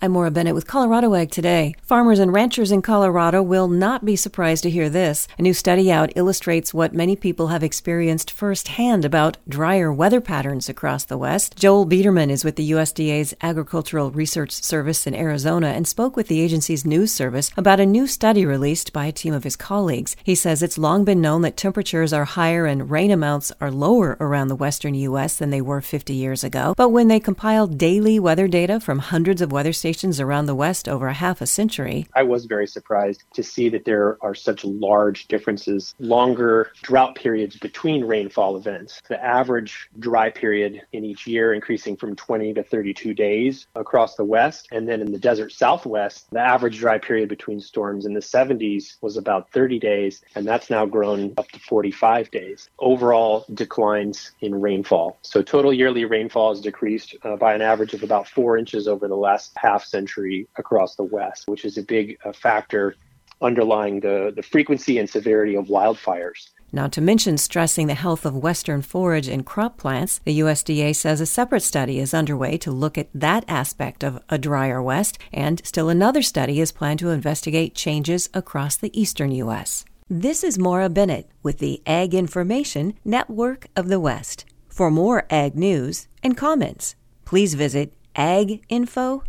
I'm Maura Bennett with Colorado Ag Today. Farmers and ranchers in Colorado will not be surprised to hear this. A new study out illustrates what many people have experienced firsthand about drier weather patterns across the West. Joel Biederman is with the USDA's Agricultural Research Service in Arizona and spoke with the agency's news service about a new study released by a team of his colleagues. He says it's long been known that temperatures are higher and rain amounts are lower around the western U.S. than they were 50 years ago. But when they compiled daily weather data from hundreds of weather stations, stations around the West over a half a century. I was very surprised to see that there are such large differences, longer drought periods between rainfall events. The average dry period in each year increasing from 20 to 32 days across the West. And then in the desert Southwest, the average dry period between storms in the 70s was about 30 days, and that's now grown up to 45 days. Overall declines in rainfall. So total yearly rainfall has decreased uh, by an average of about four inches over the last half century across the West, which is a big uh, factor underlying the, the frequency and severity of wildfires. Not to mention stressing the health of Western forage and crop plants, the USDA says a separate study is underway to look at that aspect of a drier West, and still another study is planned to investigate changes across the eastern U.S. This is Maura Bennett with the Ag Information Network of the West. For more ag news and comments, please visit aginfo.com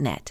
net.